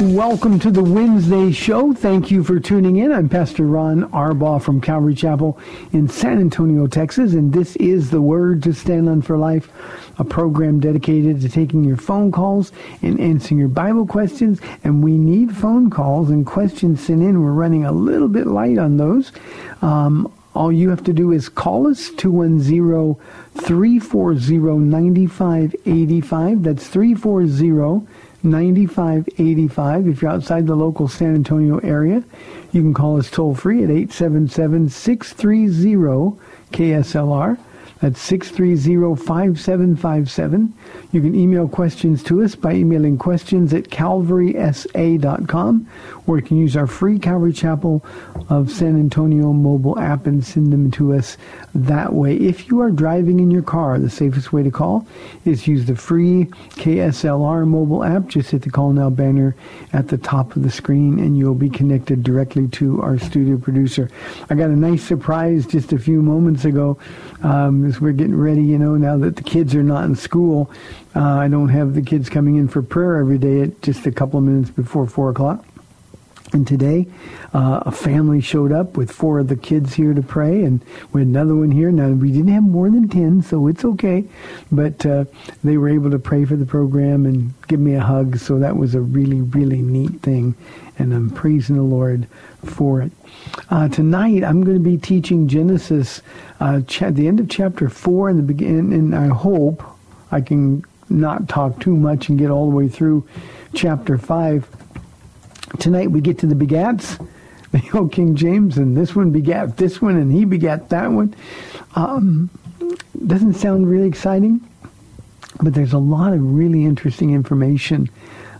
Welcome to the Wednesday show. Thank you for tuning in. I'm Pastor Ron Arbaugh from Calvary Chapel in San Antonio, Texas, and this is the Word to Stand on for Life, a program dedicated to taking your phone calls and answering your Bible questions. And we need phone calls and questions sent in. We're running a little bit light on those. Um, all you have to do is call us 210 340 9585. That's 340 9585. If you're outside the local San Antonio area, you can call us toll free at 877 630 KSLR. That's 630-5757. You can email questions to us by emailing questions at calvarysa.com, or you can use our free Calvary Chapel of San Antonio mobile app and send them to us that way. If you are driving in your car, the safest way to call is use the free KSLR mobile app. Just hit the call now banner at the top of the screen and you'll be connected directly to our studio producer. I got a nice surprise just a few moments ago um, as we're getting ready, you know, now that the kids are not in school. Uh, I don't have the kids coming in for prayer every day at just a couple of minutes before 4 o'clock. And today, uh, a family showed up with four of the kids here to pray, and we had another one here. Now, we didn't have more than 10, so it's okay. But uh, they were able to pray for the program and give me a hug, so that was a really, really neat thing. And I'm praising the Lord for it. Uh, tonight, I'm going to be teaching Genesis, uh, cha- the end of chapter 4 and the begin, and I hope I can not talk too much and get all the way through chapter 5 tonight we get to the begats, the old King James, and this one begat this one, and he begat that one. Um, doesn't sound really exciting, but there's a lot of really interesting information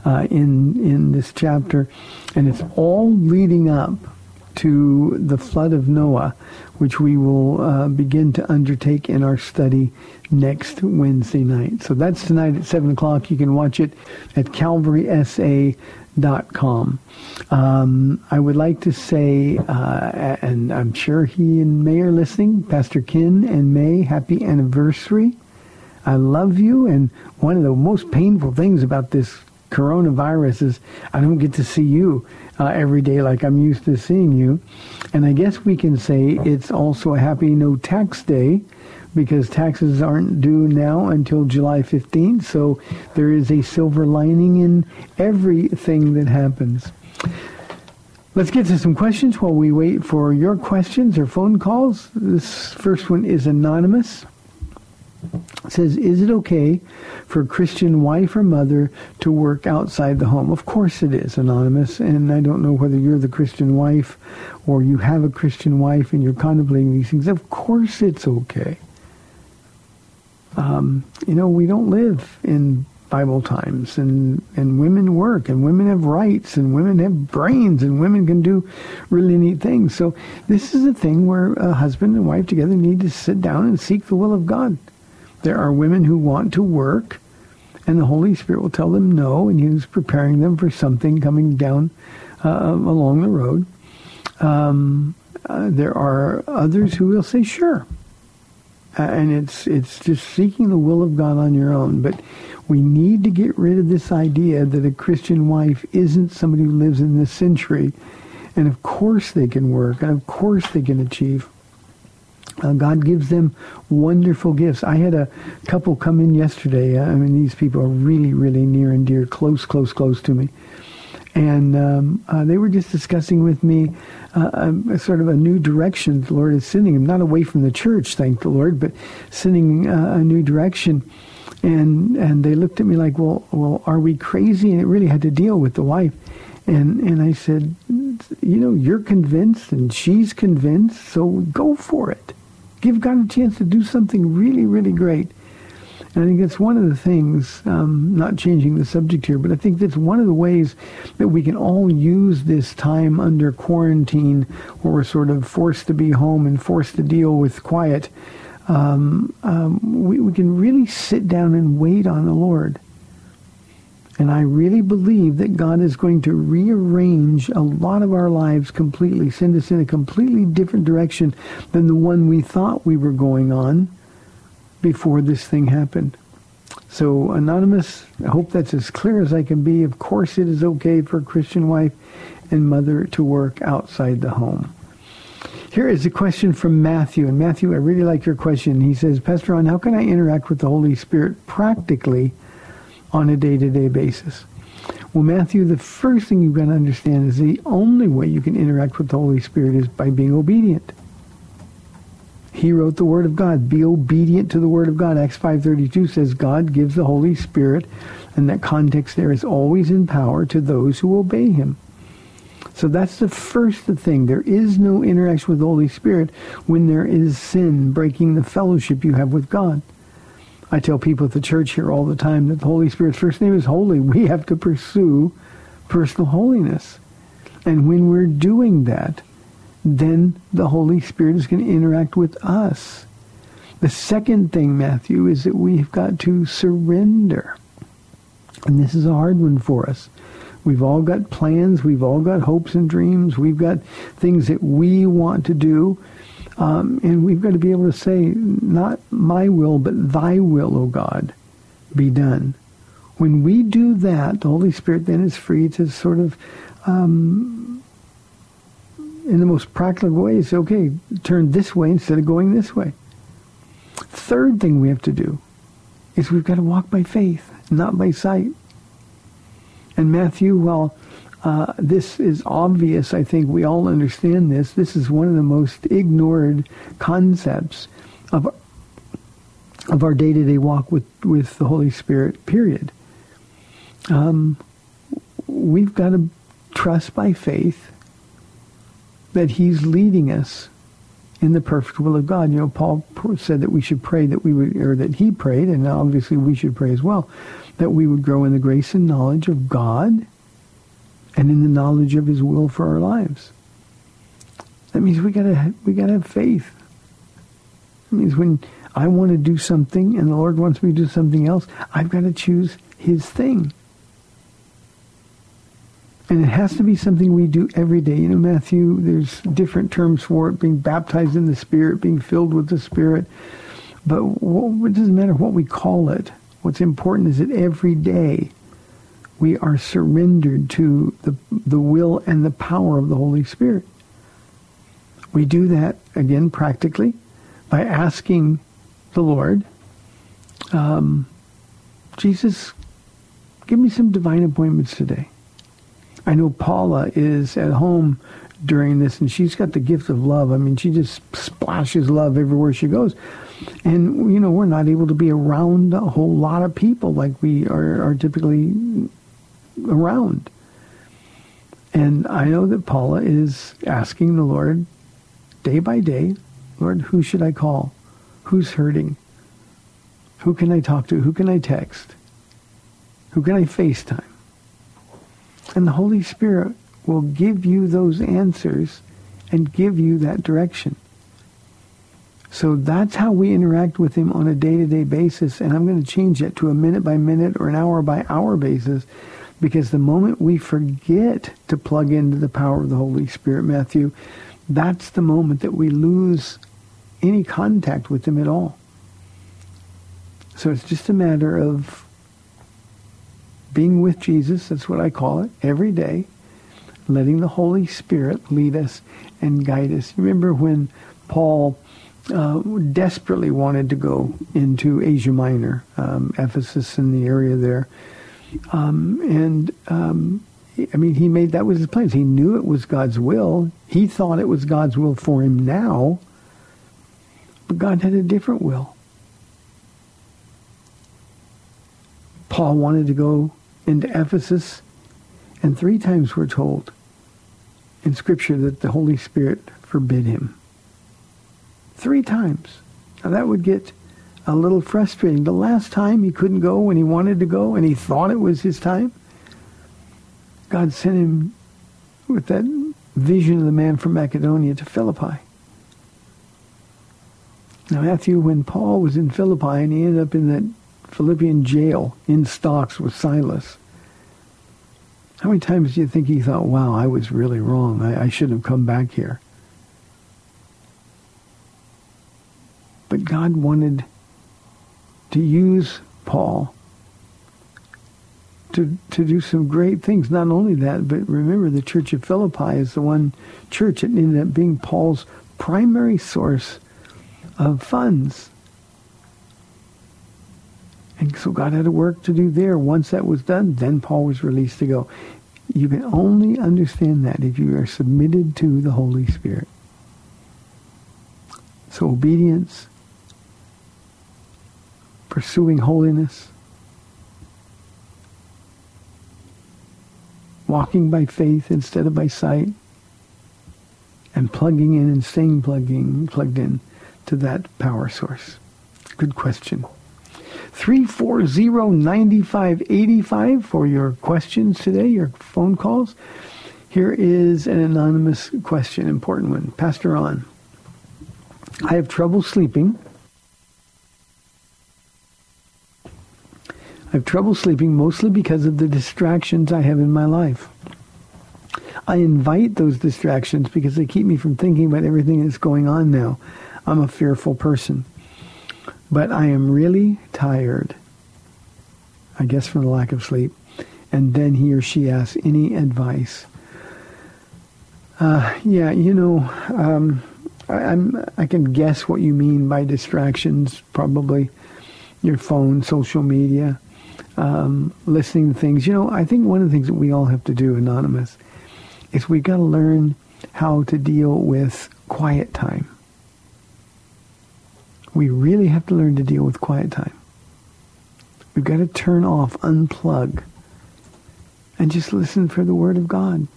uh, in in this chapter, and it's all leading up to the flood of Noah, which we will uh, begin to undertake in our study next Wednesday night. So that's tonight at 7 o'clock. You can watch it at calvarysa.com. Um, I would like to say, uh, and I'm sure he and May are listening, Pastor Ken and May, happy anniversary. I love you, and one of the most painful things about this coronavirus is I don't get to see you uh, every day like I'm used to seeing you. And I guess we can say it's also a happy no tax day because taxes aren't due now until July 15th. So there is a silver lining in everything that happens. Let's get to some questions while we wait for your questions or phone calls. This first one is anonymous. It says, is it okay for a Christian wife or mother to work outside the home? Of course it is, Anonymous. And I don't know whether you're the Christian wife or you have a Christian wife and you're contemplating these things. Of course it's okay. Um, you know, we don't live in Bible times and, and women work and women have rights and women have brains and women can do really neat things. So this is a thing where a husband and wife together need to sit down and seek the will of God. There are women who want to work and the Holy Spirit will tell them no and he's preparing them for something coming down uh, along the road. Um, uh, there are others who will say sure. Uh, and it's it's just seeking the will of God on your own. But we need to get rid of this idea that a Christian wife isn't somebody who lives in this century. And of course they can work, and of course they can achieve. Uh, God gives them wonderful gifts. I had a couple come in yesterday. I mean, these people are really, really near and dear, close, close, close to me. And um, uh, they were just discussing with me uh, a, a, sort of a new direction the Lord is sending them, not away from the church, thank the Lord, but sending uh, a new direction. And and they looked at me like, well, well, are we crazy? And it really had to deal with the wife. And and I said, you know, you're convinced and she's convinced, so go for it. Give God a chance to do something really, really great. And I think that's one of the things, um, not changing the subject here, but I think that's one of the ways that we can all use this time under quarantine where we're sort of forced to be home and forced to deal with quiet. Um, um, we, we can really sit down and wait on the Lord. And I really believe that God is going to rearrange a lot of our lives completely, send us in a completely different direction than the one we thought we were going on before this thing happened. So, Anonymous, I hope that's as clear as I can be. Of course, it is okay for a Christian wife and mother to work outside the home. Here is a question from Matthew. And Matthew, I really like your question. He says, Pastor Ron, how can I interact with the Holy Spirit practically on a day-to-day basis? Well, Matthew, the first thing you've got to understand is the only way you can interact with the Holy Spirit is by being obedient. He wrote the Word of God. Be obedient to the Word of God. Acts 5.32 says God gives the Holy Spirit, and that context there is always in power to those who obey Him. So that's the first thing. There is no interaction with the Holy Spirit when there is sin breaking the fellowship you have with God. I tell people at the church here all the time that the Holy Spirit's first name is holy. We have to pursue personal holiness. And when we're doing that, then the Holy Spirit is going to interact with us. The second thing, Matthew, is that we've got to surrender. And this is a hard one for us. We've all got plans. We've all got hopes and dreams. We've got things that we want to do. Um, and we've got to be able to say, not my will, but thy will, O God, be done. When we do that, the Holy Spirit then is free to sort of um, in the most practical way say, okay, turn this way instead of going this way. Third thing we have to do is we've got to walk by faith, not by sight. And Matthew, well, uh, this is obvious. I think we all understand this. This is one of the most ignored concepts of of our day-to-day walk with, with the Holy Spirit, period. Um, we've got to trust by faith that he's leading us in the perfect will of God. You know, Paul said that we should pray that we would, or that he prayed, and obviously we should pray as well, that we would grow in the grace and knowledge of God and in the knowledge of his will for our lives. That means we gotta, we gotta have faith. It means when I want to do something and the Lord wants me to do something else, I've got to choose his thing. And it has to be something we do every day. You know, Matthew, there's different terms for it, being baptized in the Spirit, being filled with the Spirit. But it doesn't matter what we call it. What's important is that every day we are surrendered to the, the will and the power of the Holy Spirit. We do that, again, practically by asking the Lord, um, Jesus, give me some divine appointments today. I know Paula is at home during this, and she's got the gift of love. I mean, she just splashes love everywhere she goes. And, you know, we're not able to be around a whole lot of people like we are, are typically around. And I know that Paula is asking the Lord day by day, Lord, who should I call? Who's hurting? Who can I talk to? Who can I text? Who can I FaceTime? And the Holy Spirit will give you those answers and give you that direction. So that's how we interact with him on a day-to-day basis. And I'm going to change it to a minute by minute or an hour by hour basis because the moment we forget to plug into the power of the Holy Spirit, Matthew, that's the moment that we lose any contact with him at all. So it's just a matter of being with Jesus, that's what I call it, every day, letting the Holy Spirit lead us and guide us. Remember when Paul uh, desperately wanted to go into Asia Minor, um, Ephesus in the area there, um, and um, I mean, he made that was his plans. He knew it was God's will. He thought it was God's will for him now, but God had a different will. Paul wanted to go into Ephesus, and three times we're told in Scripture that the Holy Spirit forbid him. Three times. Now that would get a little frustrating. The last time he couldn't go when he wanted to go and he thought it was his time, God sent him with that vision of the man from Macedonia to Philippi. Now, Matthew, when Paul was in Philippi and he ended up in that Philippian jail in stocks with Silas, how many times do you think he thought, wow, I was really wrong. I, I shouldn't have come back here. But God wanted to use Paul to, to do some great things. Not only that, but remember the church of Philippi is the one church that ended up being Paul's primary source of funds. And so God had a work to do there. Once that was done, then Paul was released to go. You can only understand that if you are submitted to the Holy Spirit. So obedience, pursuing holiness, walking by faith instead of by sight, and plugging in and staying plugging, plugged in to that power source. Good question. 340-9585 for your questions today, your phone calls. Here is an anonymous question, important one. Pastor Ron. I have trouble sleeping. I have trouble sleeping mostly because of the distractions I have in my life. I invite those distractions because they keep me from thinking about everything that's going on now. I'm a fearful person. But I am really tired, I guess from the lack of sleep. And then he or she asks, any advice? Uh, yeah, you know, um, I, I'm, I can guess what you mean by distractions, probably your phone, social media, um, listening to things. You know, I think one of the things that we all have to do, Anonymous, is we've got to learn how to deal with quiet time. We really have to learn to deal with quiet time. We've got to turn off, unplug, and just listen for the Word of God.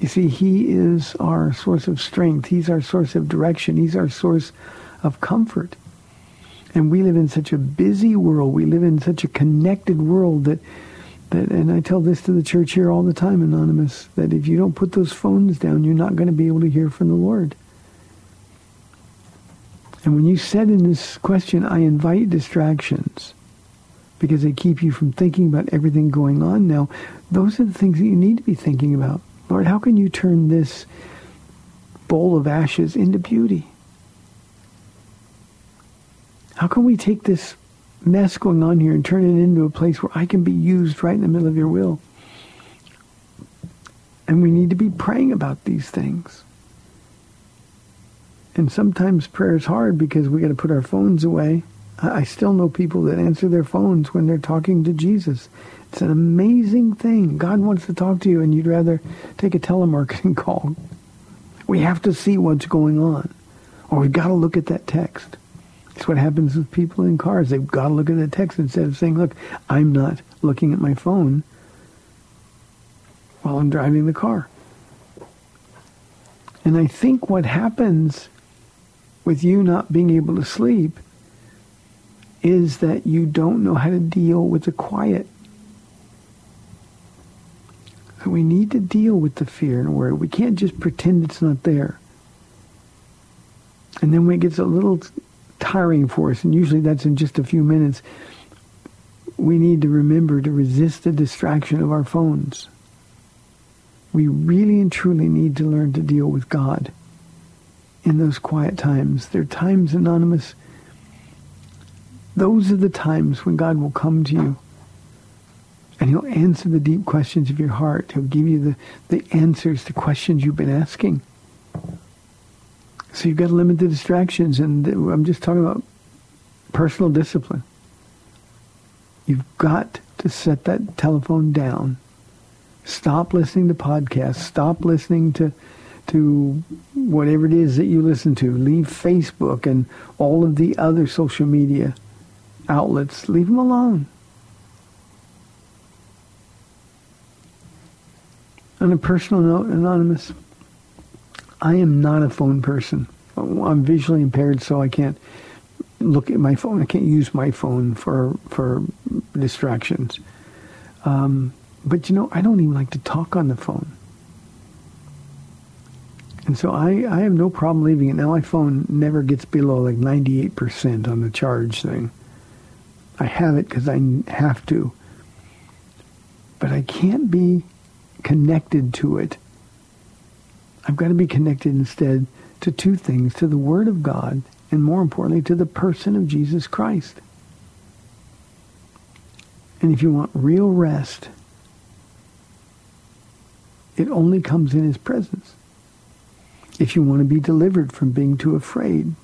You see, He is our source of strength. He's our source of direction. He's our source of comfort. And we live in such a busy world. We live in such a connected world that, that, and I tell this to the church here all the time, Anonymous, that if you don't put those phones down, you're not going to be able to hear from the Lord. And when you said in this question, I invite distractions because they keep you from thinking about everything going on now, those are the things that you need to be thinking about. Lord, how can you turn this bowl of ashes into beauty? How can we take this mess going on here and turn it into a place where I can be used right in the middle of your will? And we need to be praying about these things. And sometimes prayer is hard because we got to put our phones away. I still know people that answer their phones when they're talking to Jesus. It's an amazing thing. God wants to talk to you and you'd rather take a telemarketing call. We have to see what's going on. Or we've got to look at that text. It's what happens with people in cars. They've got to look at the text instead of saying, look, I'm not looking at my phone while I'm driving the car. And I think what happens with you not being able to sleep is that you don't know how to deal with the quiet. So we need to deal with the fear and worry. We can't just pretend it's not there. And then when it gets a little tiring for us, and usually that's in just a few minutes, we need to remember to resist the distraction of our phones. We really and truly need to learn to deal with God in those quiet times. They're times, Anonymous, those are the times when God will come to you and he'll answer the deep questions of your heart. He'll give you the, the answers to questions you've been asking. So you've got to limit the distractions. And I'm just talking about personal discipline. You've got to set that telephone down. Stop listening to podcasts. Stop listening to to whatever it is that you listen to. Leave Facebook and all of the other social media outlets. Leave them alone. On a personal note, Anonymous, I am not a phone person. I'm visually impaired, so I can't look at my phone. I can't use my phone for for distractions. Um, but you know, I don't even like to talk on the phone. And so I, I have no problem leaving it. Now my phone never gets below like 98% on the charge thing. I have it because I have to. But I can't be connected to it. I've got to be connected instead to two things, to the Word of God, and more importantly, to the person of Jesus Christ. And if you want real rest, it only comes in his presence. If you want to be delivered from being too afraid,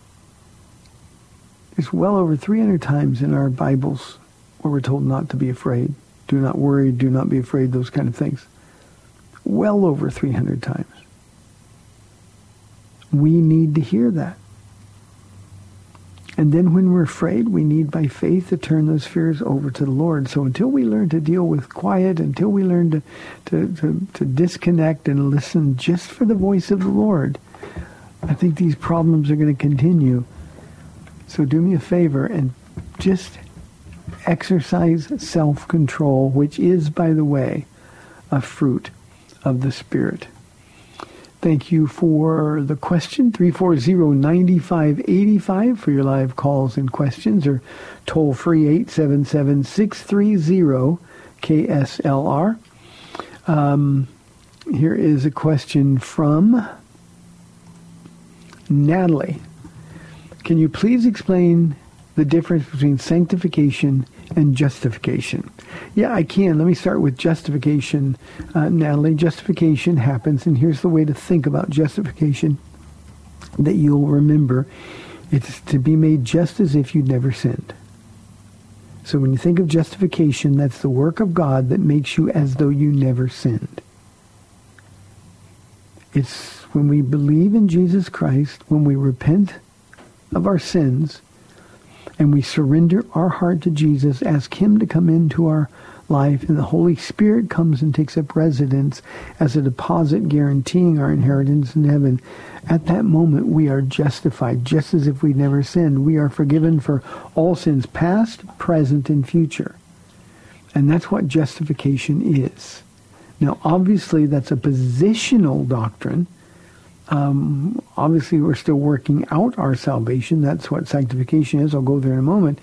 there's well over 300 times in our Bibles where we're told not to be afraid. Do not worry, do not be afraid, those kind of things. Well over 300 times. We need to hear that. And then when we're afraid, we need by faith to turn those fears over to the Lord. So until we learn to deal with quiet, until we learn to, to, to, to disconnect and listen just for the voice of the Lord, I think these problems are going to continue. So do me a favor and just exercise self-control, which is, by the way, a fruit of the Spirit. Thank you for the question, 340-9585 for your live calls and questions, or toll-free 877-630-KSLR. Um, here is a question from Natalie. Can you please explain the difference between sanctification and justification. Yeah, I can. Let me start with justification, uh, Natalie. Justification happens, and here's the way to think about justification that you'll remember. It's to be made just as if you'd never sinned. So when you think of justification, that's the work of God that makes you as though you never sinned. It's when we believe in Jesus Christ, when we repent of our sins, and we surrender our heart to Jesus, ask him to come into our life, and the Holy Spirit comes and takes up residence as a deposit guaranteeing our inheritance in heaven. At that moment, we are justified, just as if we'd never sinned. We are forgiven for all sins, past, present, and future. And that's what justification is. Now, obviously, that's a positional doctrine um, obviously, we're still working out our salvation. That's what sanctification is. I'll go there in a moment.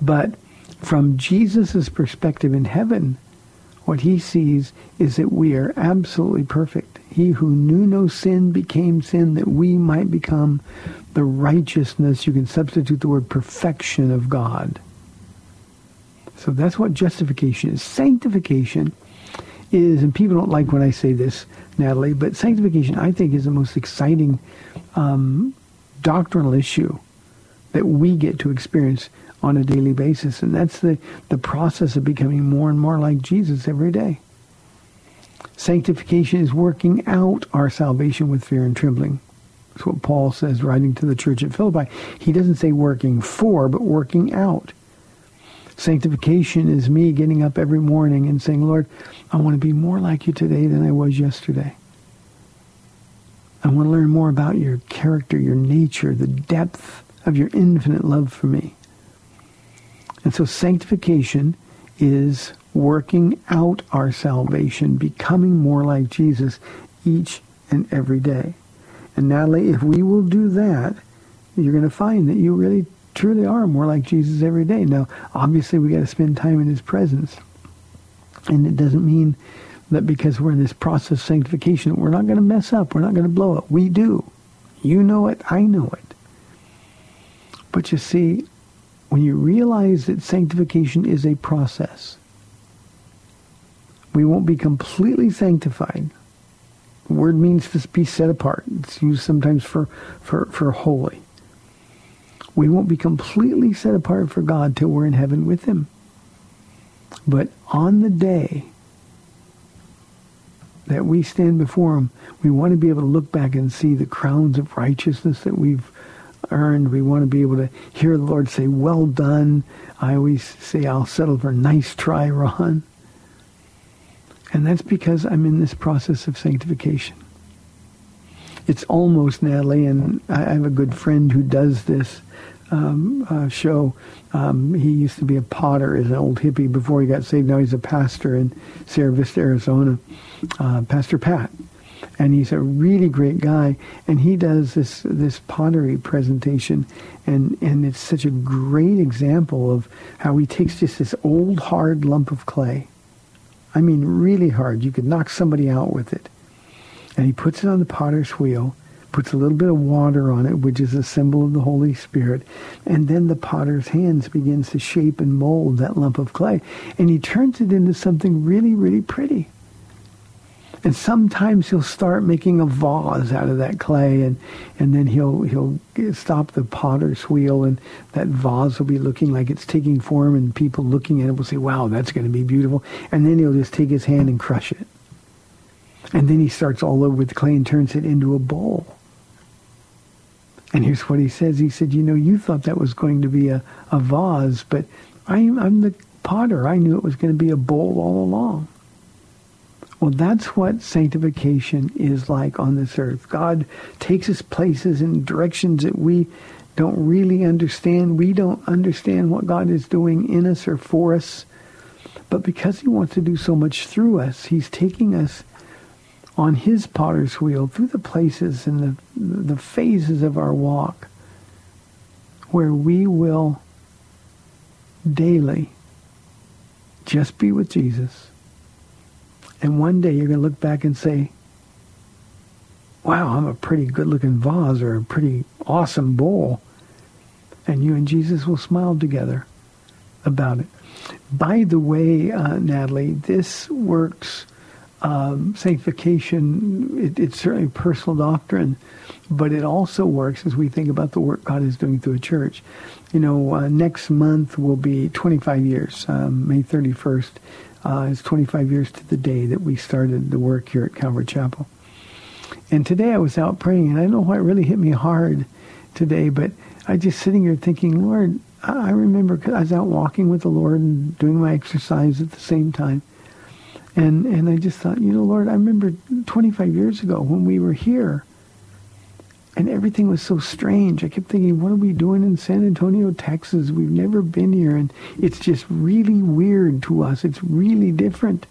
But from Jesus' perspective in heaven, what he sees is that we are absolutely perfect. He who knew no sin became sin that we might become the righteousness. You can substitute the word perfection of God. So that's what justification is. Sanctification is, and people don't like when I say this, Natalie, but sanctification, I think, is the most exciting um, doctrinal issue that we get to experience on a daily basis. And that's the, the process of becoming more and more like Jesus every day. Sanctification is working out our salvation with fear and trembling. That's what Paul says writing to the church at Philippi. He doesn't say working for, but working out. Sanctification is me getting up every morning and saying, Lord, I want to be more like you today than I was yesterday. I want to learn more about your character, your nature, the depth of your infinite love for me. And so sanctification is working out our salvation, becoming more like Jesus each and every day. And Natalie, if we will do that, you're going to find that you really truly are more like Jesus every day. Now, obviously, we got to spend time in his presence. And it doesn't mean that because we're in this process of sanctification, we're not going to mess up. We're not going to blow up. We do. You know it. I know it. But you see, when you realize that sanctification is a process, we won't be completely sanctified. The word means to be set apart. It's used sometimes for, for, for holy. We won't be completely set apart for God till we're in heaven with him. But on the day that we stand before him, we want to be able to look back and see the crowns of righteousness that we've earned. We want to be able to hear the Lord say, well done. I always say, I'll settle for nice try, Ron. And that's because I'm in this process of sanctification. It's almost, Natalie, and I have a good friend who does this um, uh, show. Um, he used to be a potter as an old hippie before he got saved. Now he's a pastor in Sierra Vista, Arizona, uh, Pastor Pat. And he's a really great guy, and he does this this pottery presentation, and and it's such a great example of how he takes just this old hard lump of clay, I mean really hard. You could knock somebody out with it, and he puts it on the potter's wheel, puts a little bit of water on it, which is a symbol of the Holy Spirit, and then the potter's hands begins to shape and mold that lump of clay, and he turns it into something really, really pretty. And sometimes he'll start making a vase out of that clay, and, and then he'll he'll stop the potter's wheel, and that vase will be looking like it's taking form, and people looking at it will say, "Wow, that's going to be beautiful." And then he'll just take his hand and crush it, and then he starts all over with clay and turns it into a bowl. And here's what he says. He said, you know, you thought that was going to be a, a vase, but I'm, I'm the potter. I knew it was going to be a bowl all along. Well, that's what sanctification is like on this earth. God takes us places in directions that we don't really understand. We don't understand what God is doing in us or for us. But because he wants to do so much through us, he's taking us on his potter's wheel through the places and the, the phases of our walk where we will daily just be with Jesus. And one day you're going to look back and say, wow, I'm a pretty good-looking vase or a pretty awesome bowl. And you and Jesus will smile together about it. By the way, uh, Natalie, this works um, sanctification, it, it's certainly personal doctrine, but it also works as we think about the work God is doing through a church. You know, uh, next month will be 25 years, um, May 31st. Uh, is 25 years to the day that we started the work here at Calvary Chapel. And today I was out praying, and I don't know why it really hit me hard today, but I just sitting here thinking, Lord, I remember I was out walking with the Lord and doing my exercise at the same time. And, and I just thought, you know, Lord, I remember 25 years ago when we were here and everything was so strange. I kept thinking, what are we doing in San Antonio, Texas? We've never been here and it's just really weird to us. It's really different.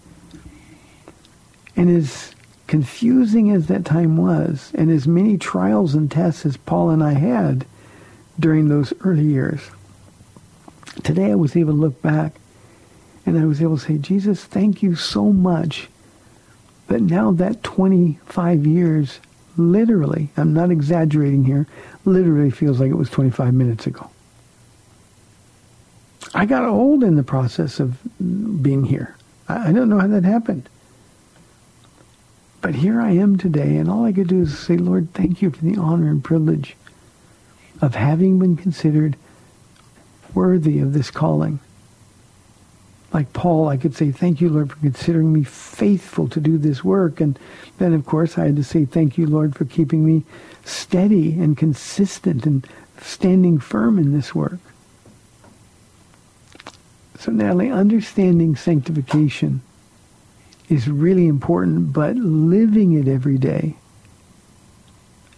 And as confusing as that time was and as many trials and tests as Paul and I had during those early years, today I was able to look back and I was able to say, Jesus, thank you so much that now that 25 years, literally, I'm not exaggerating here, literally feels like it was 25 minutes ago. I got old in the process of being here. I don't know how that happened. But here I am today, and all I could do is say, Lord, thank you for the honor and privilege of having been considered worthy of this calling like Paul, I could say, thank you, Lord, for considering me faithful to do this work. And then, of course, I had to say, thank you, Lord, for keeping me steady and consistent and standing firm in this work. So, Natalie, understanding sanctification is really important, but living it every day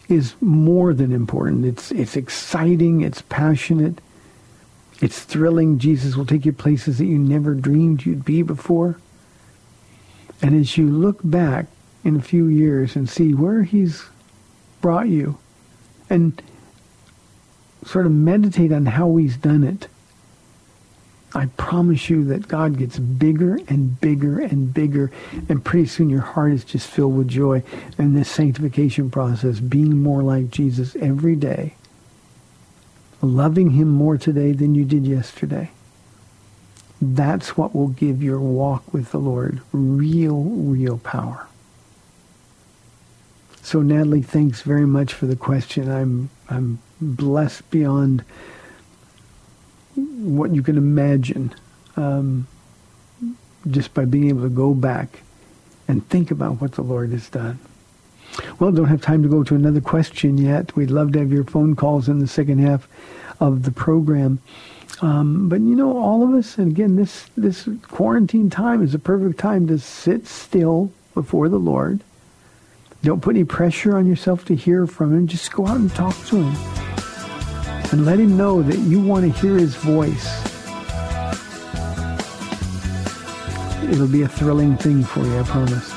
is more than important. It's, it's exciting, it's passionate, it's thrilling. Jesus will take you places that you never dreamed you'd be before. And as you look back in a few years and see where he's brought you and sort of meditate on how he's done it, I promise you that God gets bigger and bigger and bigger, and pretty soon your heart is just filled with joy. And this sanctification process, being more like Jesus every day, loving him more today than you did yesterday. That's what will give your walk with the Lord real, real power. So Natalie, thanks very much for the question. I'm I'm blessed beyond what you can imagine um, just by being able to go back and think about what the Lord has done. Well, don't have time to go to another question yet. We'd love to have your phone calls in the second half of the program. Um, but you know, all of us, and again, this this quarantine time is a perfect time to sit still before the Lord. Don't put any pressure on yourself to hear from Him. Just go out and talk to Him, and let Him know that you want to hear His voice. It'll be a thrilling thing for you, I promise.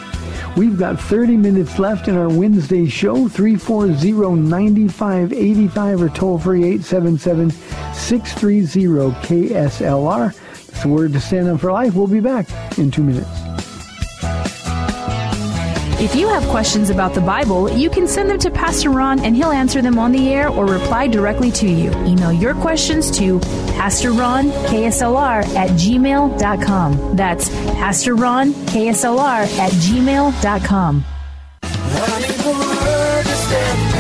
We've got 30 minutes left in our Wednesday show. 340-9585 or toll free 877-630-KSLR. That's the word to stand up for life. We'll be back in two minutes. If you have questions about the Bible, you can send them to Pastor Ron and he'll answer them on the air or reply directly to you. Email your questions to at gmail.com. That's PastorRonKSLR at gmail.com. I need the word to stand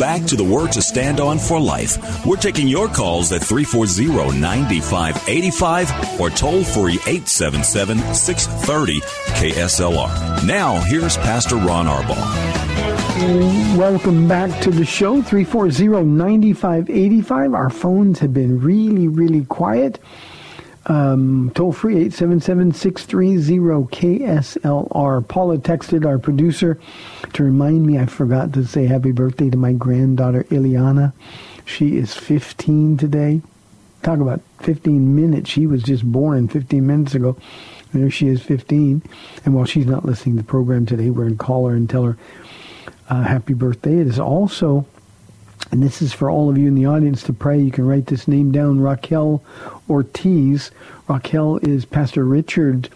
back to the Word to Stand On for Life. We're taking your calls at 340-9585 or toll free 877-630 KSLR. Now, here's Pastor Ron Arbaugh. Welcome back to the show, 340-9585. Our phones have been really, really quiet. Um, toll free, 877-630-KSLR. Paula texted our producer to remind me I forgot to say happy birthday to my granddaughter, Ileana. She is 15 today. Talk about 15 minutes. She was just born 15 minutes ago. There she is, 15. And while she's not listening to the program today, we're going to call her and tell her uh, happy birthday. It is also, and this is for all of you in the audience to pray. You can write this name down, Raquel Ortiz. Raquel is Pastor Richard,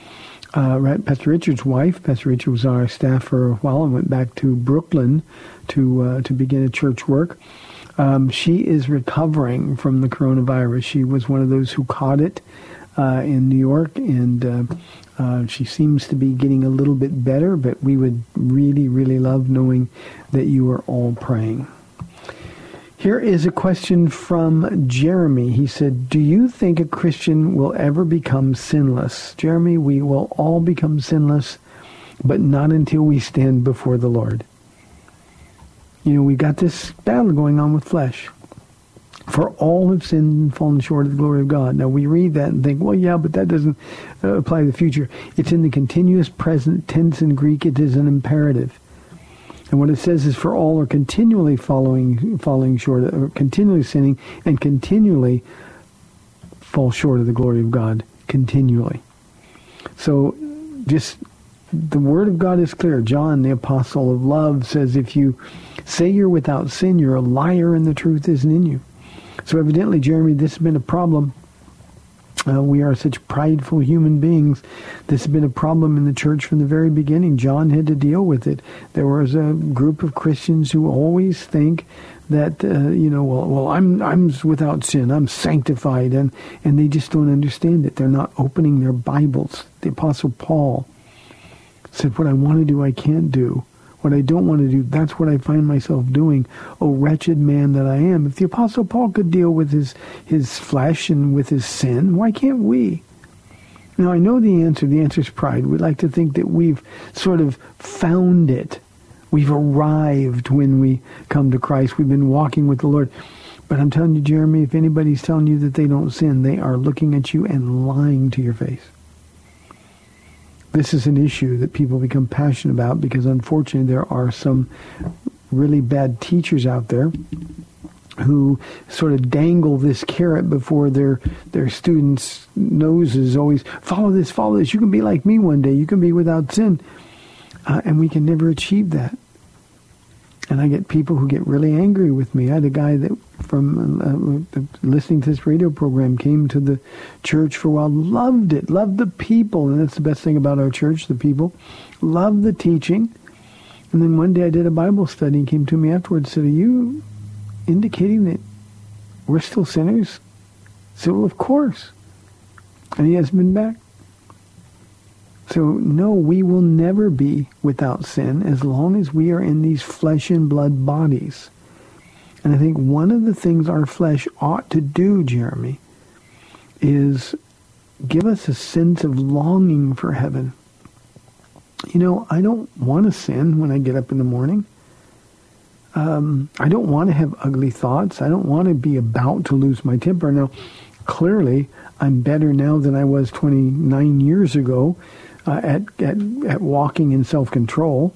uh, Pastor Richard's wife. Pastor Richard was on our staff for a while and went back to Brooklyn to uh, to begin a church work. Um, she is recovering from the coronavirus. She was one of those who caught it uh, in New York, and uh, uh, she seems to be getting a little bit better. But we would really, really love knowing that you are all praying. Here is a question from Jeremy. He said, Do you think a Christian will ever become sinless? Jeremy, we will all become sinless, but not until we stand before the Lord. You know, we got this battle going on with flesh. For all have sinned and fallen short of the glory of God. Now we read that and think, well, yeah, but that doesn't uh, apply to the future. It's in the continuous present tense in Greek. It is an imperative. And what it says is for all are continually following, falling short, or continually sinning, and continually fall short of the glory of God. Continually. So just the word of God is clear. John, the apostle of love, says if you say you're without sin, you're a liar and the truth isn't in you. So evidently, Jeremy, this has been a problem. Uh, we are such prideful human beings. This has been a problem in the church from the very beginning. John had to deal with it. There was a group of Christians who always think that uh, you know, well, well, I'm I'm without sin. I'm sanctified, and and they just don't understand it. They're not opening their Bibles. The Apostle Paul said, "What I want to do, I can't do." What I don't want to do, that's what I find myself doing. Oh, wretched man that I am. If the Apostle Paul could deal with his, his flesh and with his sin, why can't we? Now, I know the answer. The answer is pride. We like to think that we've sort of found it. We've arrived when we come to Christ. We've been walking with the Lord. But I'm telling you, Jeremy, if anybody's telling you that they don't sin, they are looking at you and lying to your face this is an issue that people become passionate about because unfortunately there are some really bad teachers out there who sort of dangle this carrot before their their students' noses always follow this, follow this. You can be like me one day. You can be without sin, uh, and we can never achieve that. And I get people who get really angry with me. I had a guy that from uh, listening to this radio program came to the church for a while, loved it, loved the people, and that's the best thing about our church, the people, loved the teaching. And then one day I did a Bible study and came to me afterwards and said, are you indicating that we're still sinners? I said, well, of course. And he hasn't been back. So, no, we will never be without sin as long as we are in these flesh and blood bodies. And I think one of the things our flesh ought to do, Jeremy, is give us a sense of longing for heaven. You know, I don't want to sin when I get up in the morning. Um, I don't want to have ugly thoughts. I don't want to be about to lose my temper. Now, clearly, I'm better now than I was 29 years ago uh, at, at, at walking in self-control,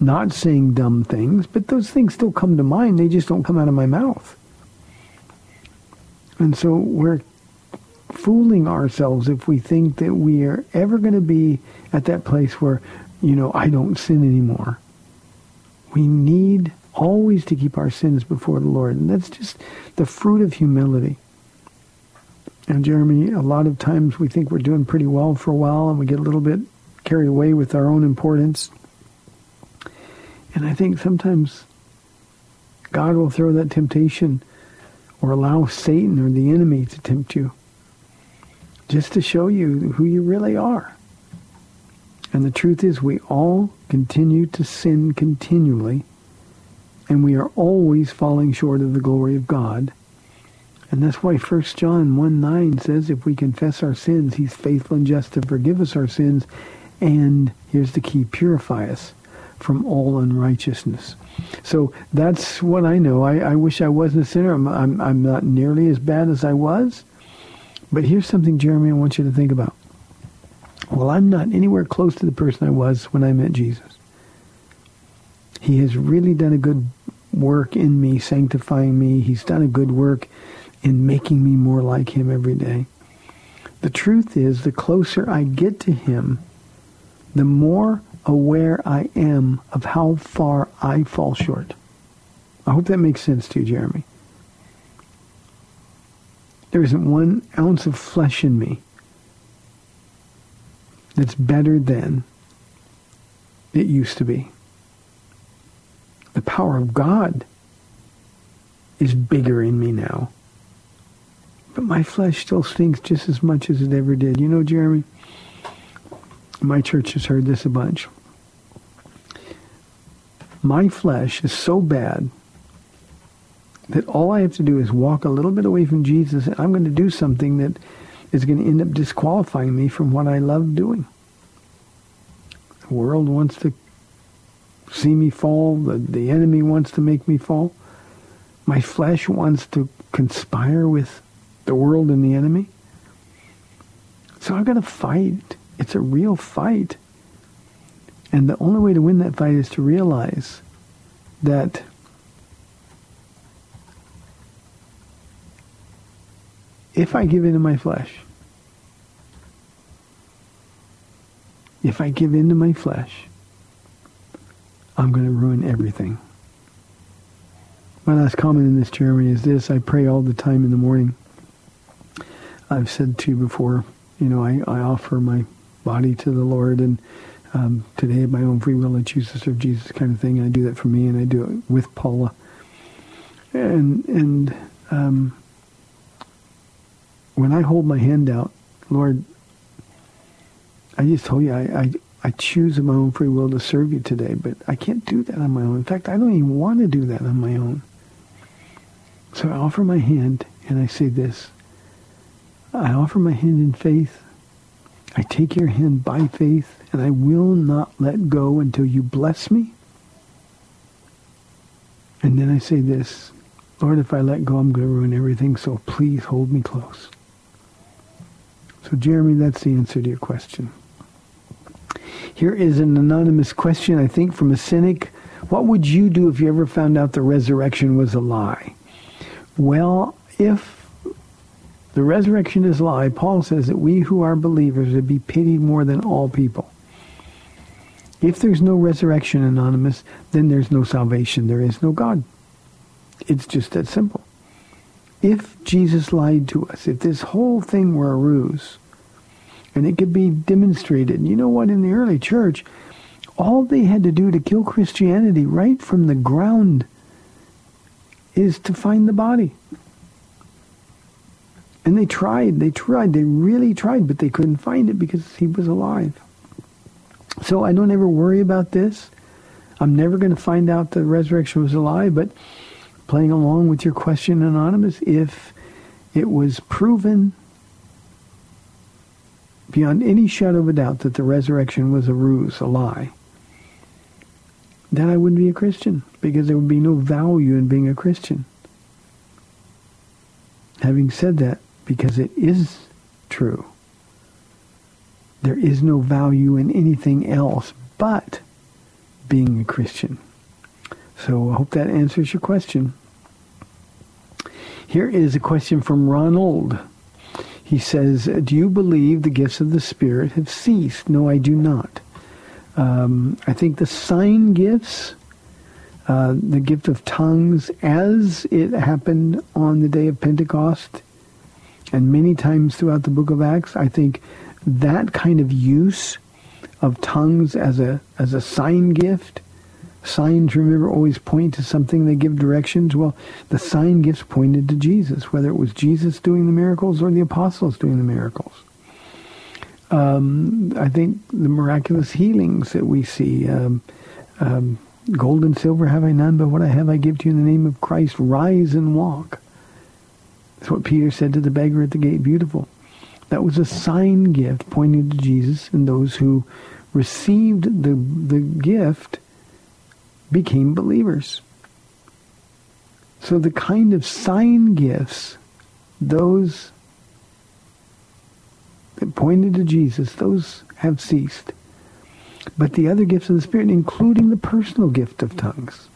not saying dumb things, but those things still come to mind. They just don't come out of my mouth. And so we're fooling ourselves if we think that we are ever going to be at that place where, you know, I don't sin anymore. We need always to keep our sins before the Lord. And that's just the fruit of humility. And Jeremy, a lot of times we think we're doing pretty well for a while and we get a little bit carried away with our own importance. And I think sometimes God will throw that temptation or allow Satan or the enemy to tempt you just to show you who you really are. And the truth is we all continue to sin continually and we are always falling short of the glory of God. And that's why 1 John 1 9 says if we confess our sins, he's faithful and just to forgive us our sins and, here's the key, purify us from all unrighteousness. So that's what I know. I, I wish I wasn't a sinner. I'm, I'm, I'm not nearly as bad as I was. But here's something, Jeremy, I want you to think about. Well, I'm not anywhere close to the person I was when I met Jesus. He has really done a good work in me, sanctifying me. He's done a good work in making me more like him every day. The truth is, the closer I get to him, the more aware I am of how far I fall short. I hope that makes sense to you, Jeremy. There isn't one ounce of flesh in me that's better than it used to be the power of God is bigger in me now. But my flesh still stinks just as much as it ever did. You know, Jeremy, my church has heard this a bunch. My flesh is so bad that all I have to do is walk a little bit away from Jesus and I'm going to do something that is going to end up disqualifying me from what I love doing. The world wants to see me fall. The, the enemy wants to make me fall. My flesh wants to conspire with the world and the enemy. So I've got to fight. It's a real fight. And the only way to win that fight is to realize that if I give in to my flesh, if I give in to my flesh, I'm going to ruin everything. My last comment in this, Jeremy, is this. I pray all the time in the morning. I've said to you before, you know, I, I offer my body to the Lord, and um, today, of my own free will, I choose to serve Jesus kind of thing. And I do that for me, and I do it with Paula. And, and um, when I hold my hand out, Lord, I just told you, I, I, I choose of my own free will to serve you today, but I can't do that on my own. In fact, I don't even want to do that on my own. So I offer my hand and I say this. I offer my hand in faith. I take your hand by faith and I will not let go until you bless me. And then I say this, Lord, if I let go, I'm going to ruin everything, so please hold me close. So Jeremy, that's the answer to your question. Here is an anonymous question, I think, from a cynic. What would you do if you ever found out the resurrection was a lie? Well, if the resurrection is lie, Paul says that we who are believers would be pitied more than all people. If there's no resurrection, Anonymous, then there's no salvation. There is no God. It's just that simple. If Jesus lied to us, if this whole thing were a ruse, and it could be demonstrated. You know what? In the early church, all they had to do to kill Christianity right from the ground is to find the body. And they tried, they tried, they really tried, but they couldn't find it because he was alive. So I don't ever worry about this. I'm never going to find out the resurrection was a lie, but playing along with your question, Anonymous, if it was proven beyond any shadow of a doubt that the resurrection was a ruse, a lie, then I wouldn't be a Christian because there would be no value in being a Christian. Having said that, because it is true, there is no value in anything else but being a Christian. So I hope that answers your question. Here is a question from Ronald. He says, do you believe the gifts of the Spirit have ceased? No, I do not. Um, I think the sign gifts, uh, the gift of tongues, as it happened on the day of Pentecost, and many times throughout the book of Acts, I think that kind of use of tongues as a as a sign gift Signs, remember, always point to something. They give directions. Well, the sign gifts pointed to Jesus, whether it was Jesus doing the miracles or the apostles doing the miracles. Um, I think the miraculous healings that we see, um, um, gold and silver have I none, but what I have I give to you in the name of Christ. Rise and walk. That's what Peter said to the beggar at the gate. Beautiful. That was a sign gift pointing to Jesus, and those who received the the gift became believers. So the kind of sign gifts, those that pointed to Jesus, those have ceased. But the other gifts of the Spirit, including the personal gift of tongues,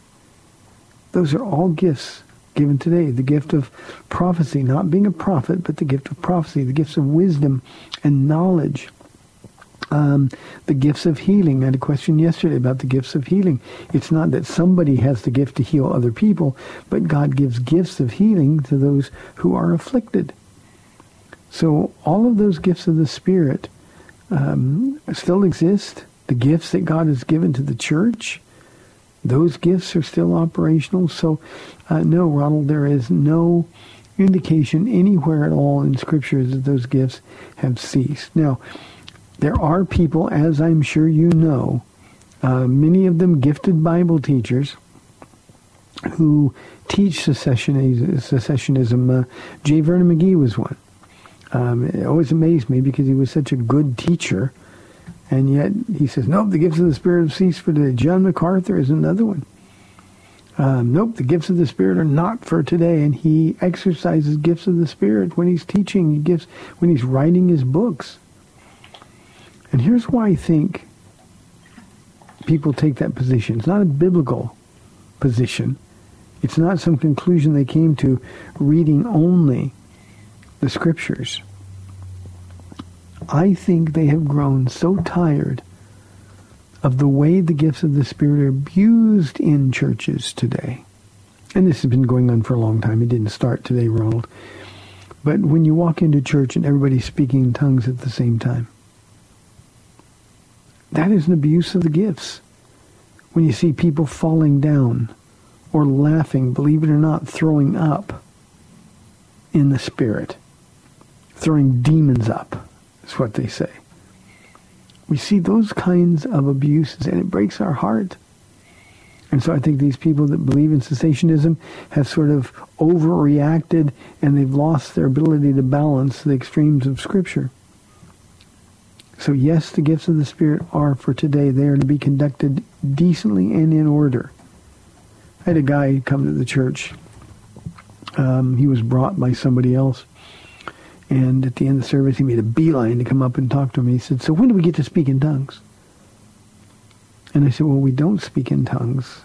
those are all gifts given today. The gift of prophecy, not being a prophet, but the gift of prophecy, the gifts of wisdom and knowledge, um, the gifts of healing. I had a question yesterday about the gifts of healing. It's not that somebody has the gift to heal other people, but God gives gifts of healing to those who are afflicted. So all of those gifts of the Spirit um, still exist. The gifts that God has given to the church, those gifts are still operational. So uh, no, Ronald, there is no indication anywhere at all in Scripture that those gifts have ceased. Now, there are people, as I'm sure you know, uh, many of them gifted Bible teachers who teach cessationism. cessationism. Uh, J. Vernon McGee was one. Um, it always amazed me because he was such a good teacher, and yet he says, "Nope, the gifts of the Spirit have ceased for today." John MacArthur is another one. Um, nope, the gifts of the Spirit are not for today, and he exercises gifts of the Spirit when he's teaching, gifts when he's writing his books. And here's why I think people take that position. It's not a biblical position. It's not some conclusion they came to reading only the scriptures. I think they have grown so tired of the way the gifts of the Spirit are abused in churches today. And this has been going on for a long time. It didn't start today, Ronald. But when you walk into church and everybody's speaking in tongues at the same time, that is an abuse of the gifts. When you see people falling down or laughing, believe it or not, throwing up in the spirit, throwing demons up, is what they say. We see those kinds of abuses and it breaks our heart. And so I think these people that believe in cessationism have sort of overreacted and they've lost their ability to balance the extremes of Scripture. So yes, the gifts of the Spirit are for today. They are to be conducted decently and in order. I had a guy come to the church. Um, he was brought by somebody else. And at the end of the service, he made a beeline to come up and talk to me. He said, so when do we get to speak in tongues? And I said, well, we don't speak in tongues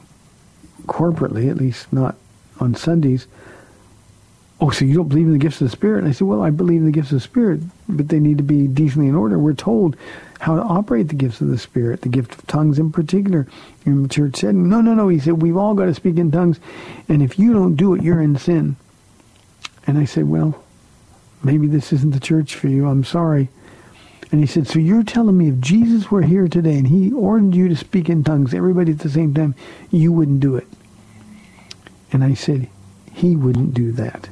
corporately, at least not on Sundays oh, so you don't believe in the gifts of the Spirit? And I said, well, I believe in the gifts of the Spirit, but they need to be decently in order. We're told how to operate the gifts of the Spirit, the gift of tongues in particular, And the church said, No, no, no. He said, we've all got to speak in tongues, and if you don't do it, you're in sin. And I said, well, maybe this isn't the church for you. I'm sorry. And he said, so you're telling me if Jesus were here today and he ordered you to speak in tongues, everybody at the same time, you wouldn't do it. And I said, he wouldn't do that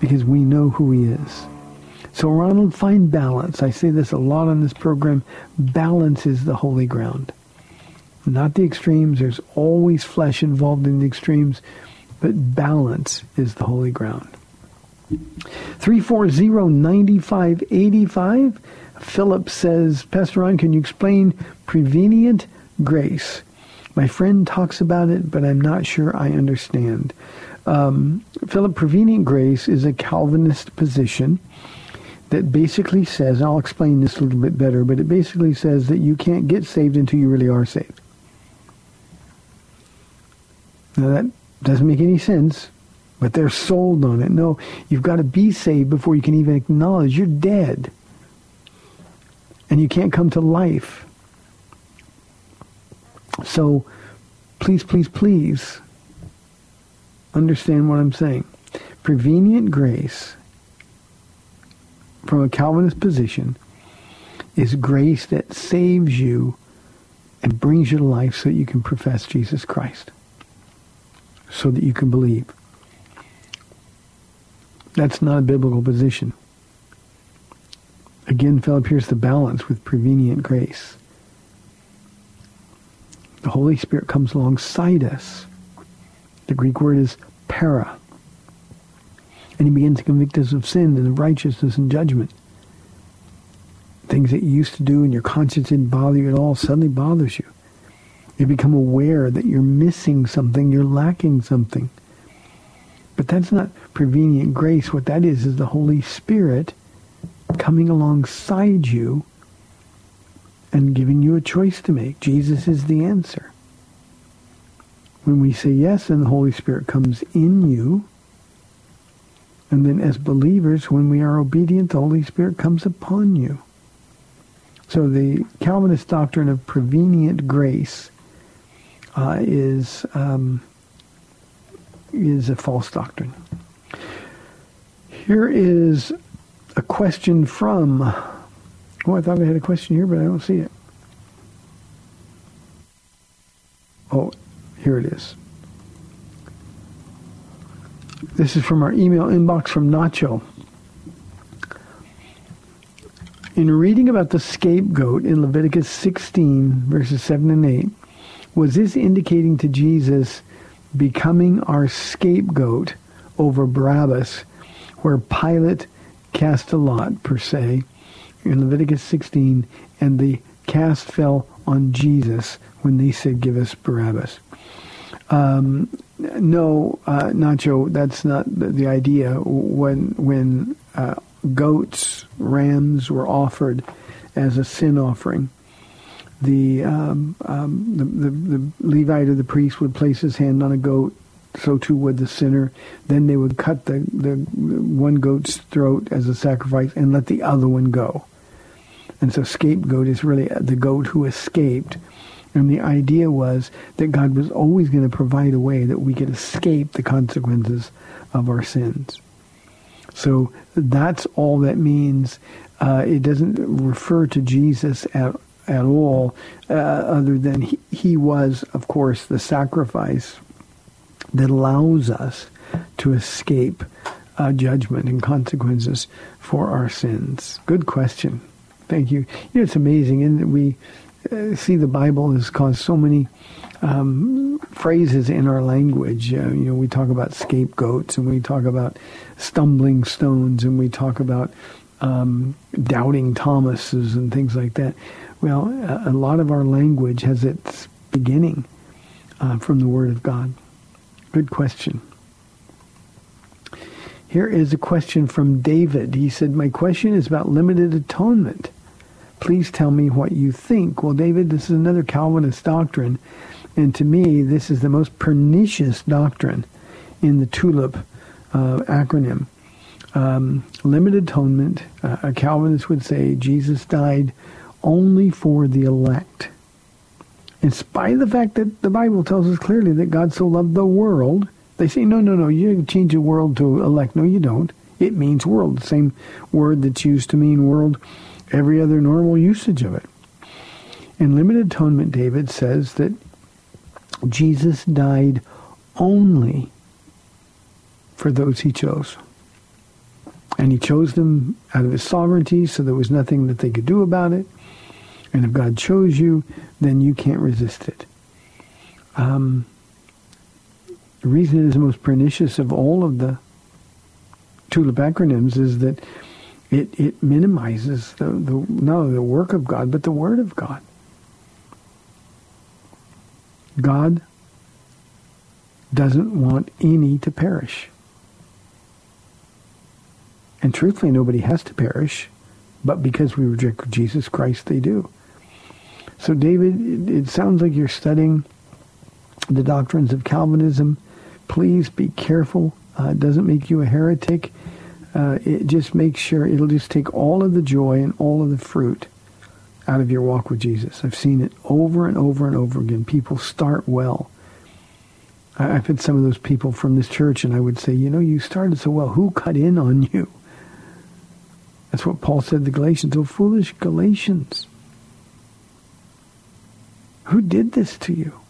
because we know who he is. So Ronald, find balance. I say this a lot on this program. Balance is the holy ground. Not the extremes. There's always flesh involved in the extremes, but balance is the holy ground. 340-9585. Philip says, Pastor Ron, can you explain prevenient grace? My friend talks about it, but I'm not sure I understand. Um, Philip, prevenient grace is a Calvinist position that basically says, I'll explain this a little bit better, but it basically says that you can't get saved until you really are saved. Now that doesn't make any sense, but they're sold on it. No, you've got to be saved before you can even acknowledge you're dead. And you can't come to life. So please, please, please understand what I'm saying. Prevenient grace from a Calvinist position is grace that saves you and brings you to life so that you can profess Jesus Christ, so that you can believe. That's not a biblical position. Again, Philip, here's the balance with prevenient grace. The Holy Spirit comes alongside us. The Greek word is para. And he begins to convict us of sin and righteousness and judgment. Things that you used to do and your conscience didn't bother you at all suddenly bothers you. You become aware that you're missing something, you're lacking something. But that's not prevenient grace. What that is is the Holy Spirit coming alongside you and giving you a choice to make. Jesus is the answer. When we say yes, and the Holy Spirit comes in you. And then as believers, when we are obedient, the Holy Spirit comes upon you. So the Calvinist doctrine of prevenient grace uh, is um, is a false doctrine. Here is a question from. Oh, I thought I had a question here, but I don't see it. Oh, here it is. This is from our email inbox from Nacho. In reading about the scapegoat in Leviticus 16, verses 7 and 8, was this indicating to Jesus becoming our scapegoat over Barabbas, where Pilate cast a lot, per se, in Leviticus 16, and the cast fell on Jesus when they said, give us Barabbas. Um, no, uh, Nacho, that's not the, the idea. When when uh, goats, rams were offered as a sin offering, the, um, um, the, the, the Levite or the priest would place his hand on a goat. So too would the sinner. Then they would cut the, the one goat's throat as a sacrifice and let the other one go. And so scapegoat is really the goat who escaped and the idea was that God was always going to provide a way that we could escape the consequences of our sins. So that's all that means. Uh, it doesn't refer to Jesus at, at all, uh, other than he, he was, of course, the sacrifice that allows us to escape uh, judgment and consequences for our sins. Good question. Thank you. You know, it's amazing, and we uh, see, the Bible has caused so many um, phrases in our language. Uh, you know, we talk about scapegoats, and we talk about stumbling stones, and we talk about um, doubting Thomases and things like that. Well, a, lot of our language has its beginning uh, from the Word of God. Good question. Here is a question from David. He said, My question is about limited atonement. Please tell me what you think. Well, David, this is another Calvinist doctrine. And to me, this is the most pernicious doctrine in the TULIP uh, acronym. Um, limited atonement, uh, a Calvinist would say Jesus died only for the elect. In spite of the fact that the Bible tells us clearly that God so loved the world, they say, no, no, no, you change the world to elect. No, you don't. It means world, the same word that's used to mean world every other normal usage of it. In limited atonement, David says that Jesus died only for those he chose. And And he chose them out of his sovereignty, so there was nothing that they could do about it. And if God chose you, then you can't resist it. Um, the reason it is the most pernicious of all of the TULIP acronyms is that it, it minimizes the, the, not only the work of God, but the Word of God. God doesn't want any to perish. And truthfully, nobody has to perish, but because we reject Jesus Christ, they do. So, David, it, sounds like you're studying the doctrines of Calvinism. Please be careful. Uh, it doesn't make you a heretic. Uh, it just makes sure it'll just take all of the joy and all of the fruit out of your walk with Jesus. I've seen it over and over and over again. People start well. I've had some of those people from this church, and I would say, you know, you started so well. Who cut in on you? That's what Paul said to Galatians. Oh, foolish Galatians. Who did this to you?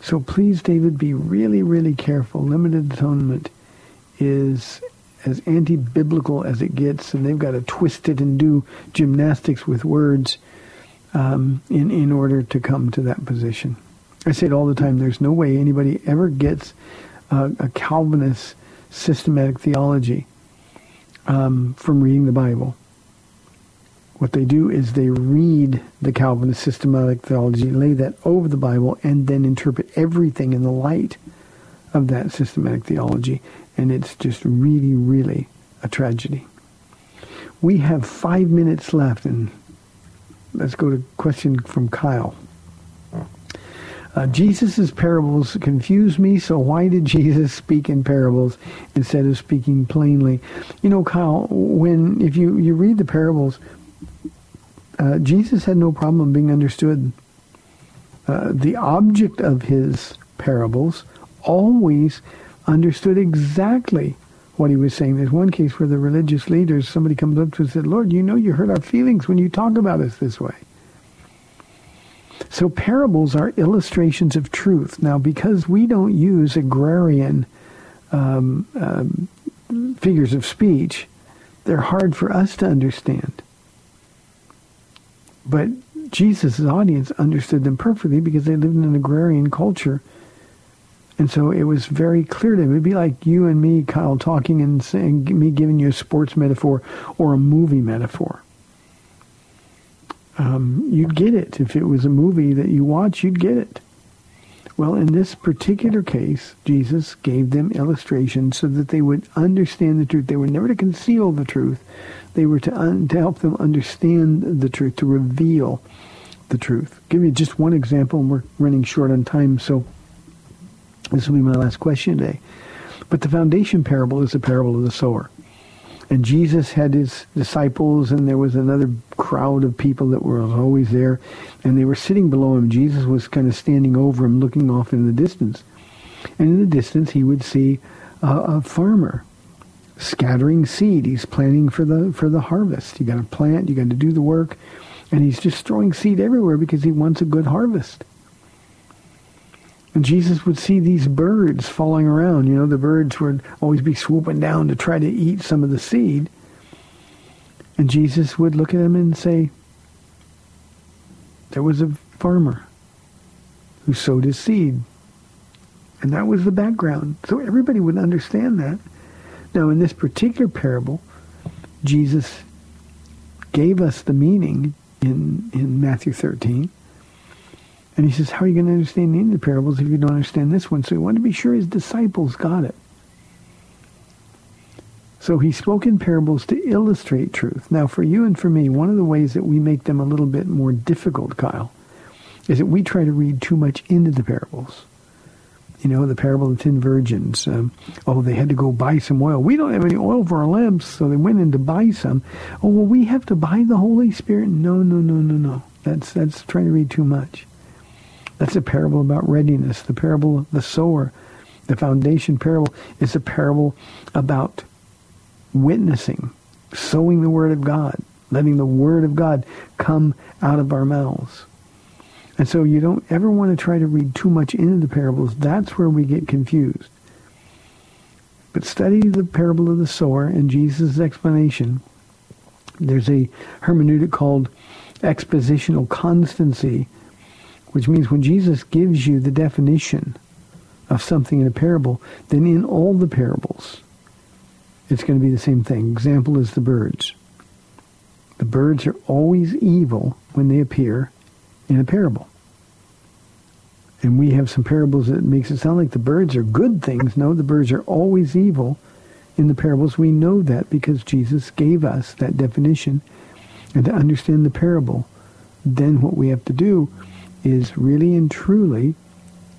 So please, David, be really, really careful. Limited atonement is as anti-biblical as it gets, and they've got to twist it and do gymnastics with words um, in in order to come to that position. I say it all the time. There's no way anybody ever gets uh, a Calvinist systematic theology um, from reading the Bible. What they do is they read the Calvinist systematic theology, lay that over the Bible, and then interpret everything in the light of that systematic theology. And it's just really, really a tragedy. We have five minutes left, and let's go to a question from Kyle. Uh, Jesus' parables confuse me, so why did Jesus speak in parables instead of speaking plainly? You know, Kyle, when if you, you read the parables, uh, Jesus had no problem being understood. Uh, the object of his parables always understood exactly what he was saying. There's one case where the religious leaders, somebody comes up to and said, Lord, you know you hurt our feelings when you talk about us this way. So parables are illustrations of truth. Now, because we don't use agrarian um, um, figures of speech, they're hard for us to understand. But Jesus' audience understood them perfectly because they lived in an agrarian culture. And so it was very clear to them. It'd be like you and me, Kyle, talking and saying, me giving you a sports metaphor or a movie metaphor. Um, you'd get it. If it was a movie that you watch, you'd get it. Well, in this particular case, Jesus gave them illustrations so that they would understand the truth. They were never to conceal the truth. They were to, un- to help them understand the truth, to reveal the truth. Give me just one example, and we're running short on time, so this will be my last question today. But the foundation parable is the parable of the sower. And Jesus had his disciples, and there was another crowd of people that were always there, and they were sitting below him. Jesus was kind of standing over him, looking off in the distance. And in the distance, he would see a farmer scattering seed. He's planting for the for the harvest. You got to plant. You got to do the work, and he's just throwing seed everywhere because he wants a good harvest. And Jesus would see these birds falling around. You know, the birds would always be swooping down to try to eat some of the seed. And Jesus would look at them and say, there was a farmer who sowed his seed. And that was the background. So everybody would understand that. Now, in this particular parable, Jesus gave us the meaning in, in Matthew 13. And he says, how are you going to understand any of the parables if you don't understand this one? So he wanted to be sure his disciples got it. So he spoke in parables to illustrate truth. Now, for you and for me, one of the ways that we make them a little bit more difficult, Kyle, is that we try to read too much into the parables. You know, the parable of the ten virgins. Um, oh, they had to go buy some oil. We don't have any oil for our lamps, so they went in to buy some. Oh, well, we have to buy the Holy Spirit. No, no, no, no, no. That's that's trying to read too much. That's a parable about readiness. The parable of the sower, the foundation parable, is a parable about witnessing, sowing the word of God, letting the word of God come out of our mouths. And so you don't ever want to try to read too much into the parables. That's where we get confused. But study the parable of the sower and Jesus' explanation. There's a hermeneutic called expositional constancy, which means when Jesus gives you the definition of something in a parable, then in all the parables, it's going to be the same thing. Example is the birds. The birds are always evil when they appear in a parable. And we have some parables that makes it sound like the birds are good things. No, the birds are always evil in the parables. We know that because Jesus gave us that definition. And to understand the parable, then what we have to do is really and truly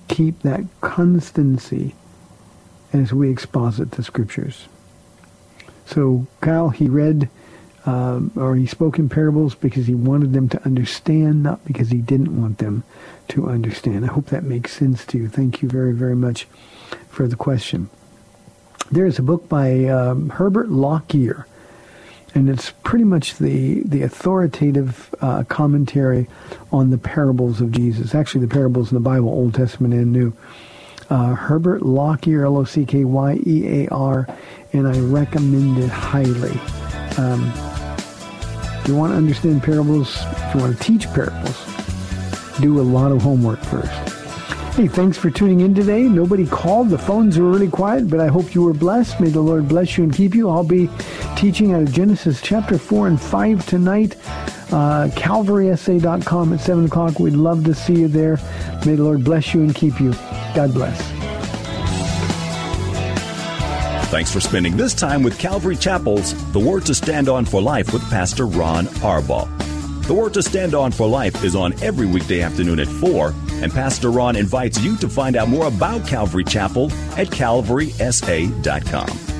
keep that constancy as we exposit the scriptures. So Kyle, he read um, or he spoke in parables because he wanted them to understand, not because he didn't want them to understand. I hope that makes sense to you. Thank you very, very much for the question. There is a book by um, Herbert Lockyer, and it's pretty much the the authoritative uh, commentary on the parables of Jesus. Actually, the parables in the Bible, Old Testament and New. Uh, Herbert Lockyer, L-O-C-K-Y-E-A-R, and I recommend it highly. Um, if you want to understand parables, if you want to teach parables, do a lot of homework first. Hey, thanks for tuning in today. Nobody called. The phones were really quiet, but I hope you were blessed. May the Lord bless you and keep you. I'll be teaching out of Genesis chapter 4 and 5 tonight. Uh, CalvarySA.com at 7 o'clock. We'd love to see you there. May the Lord bless you and keep you. God bless. Thanks for spending this time with Calvary Chapel's The Word to Stand On for Life with Pastor Ron Arbaugh. The Word to Stand On for Life is on every weekday afternoon at 4, and Pastor Ron invites you to find out more about Calvary Chapel at calvarysa.com.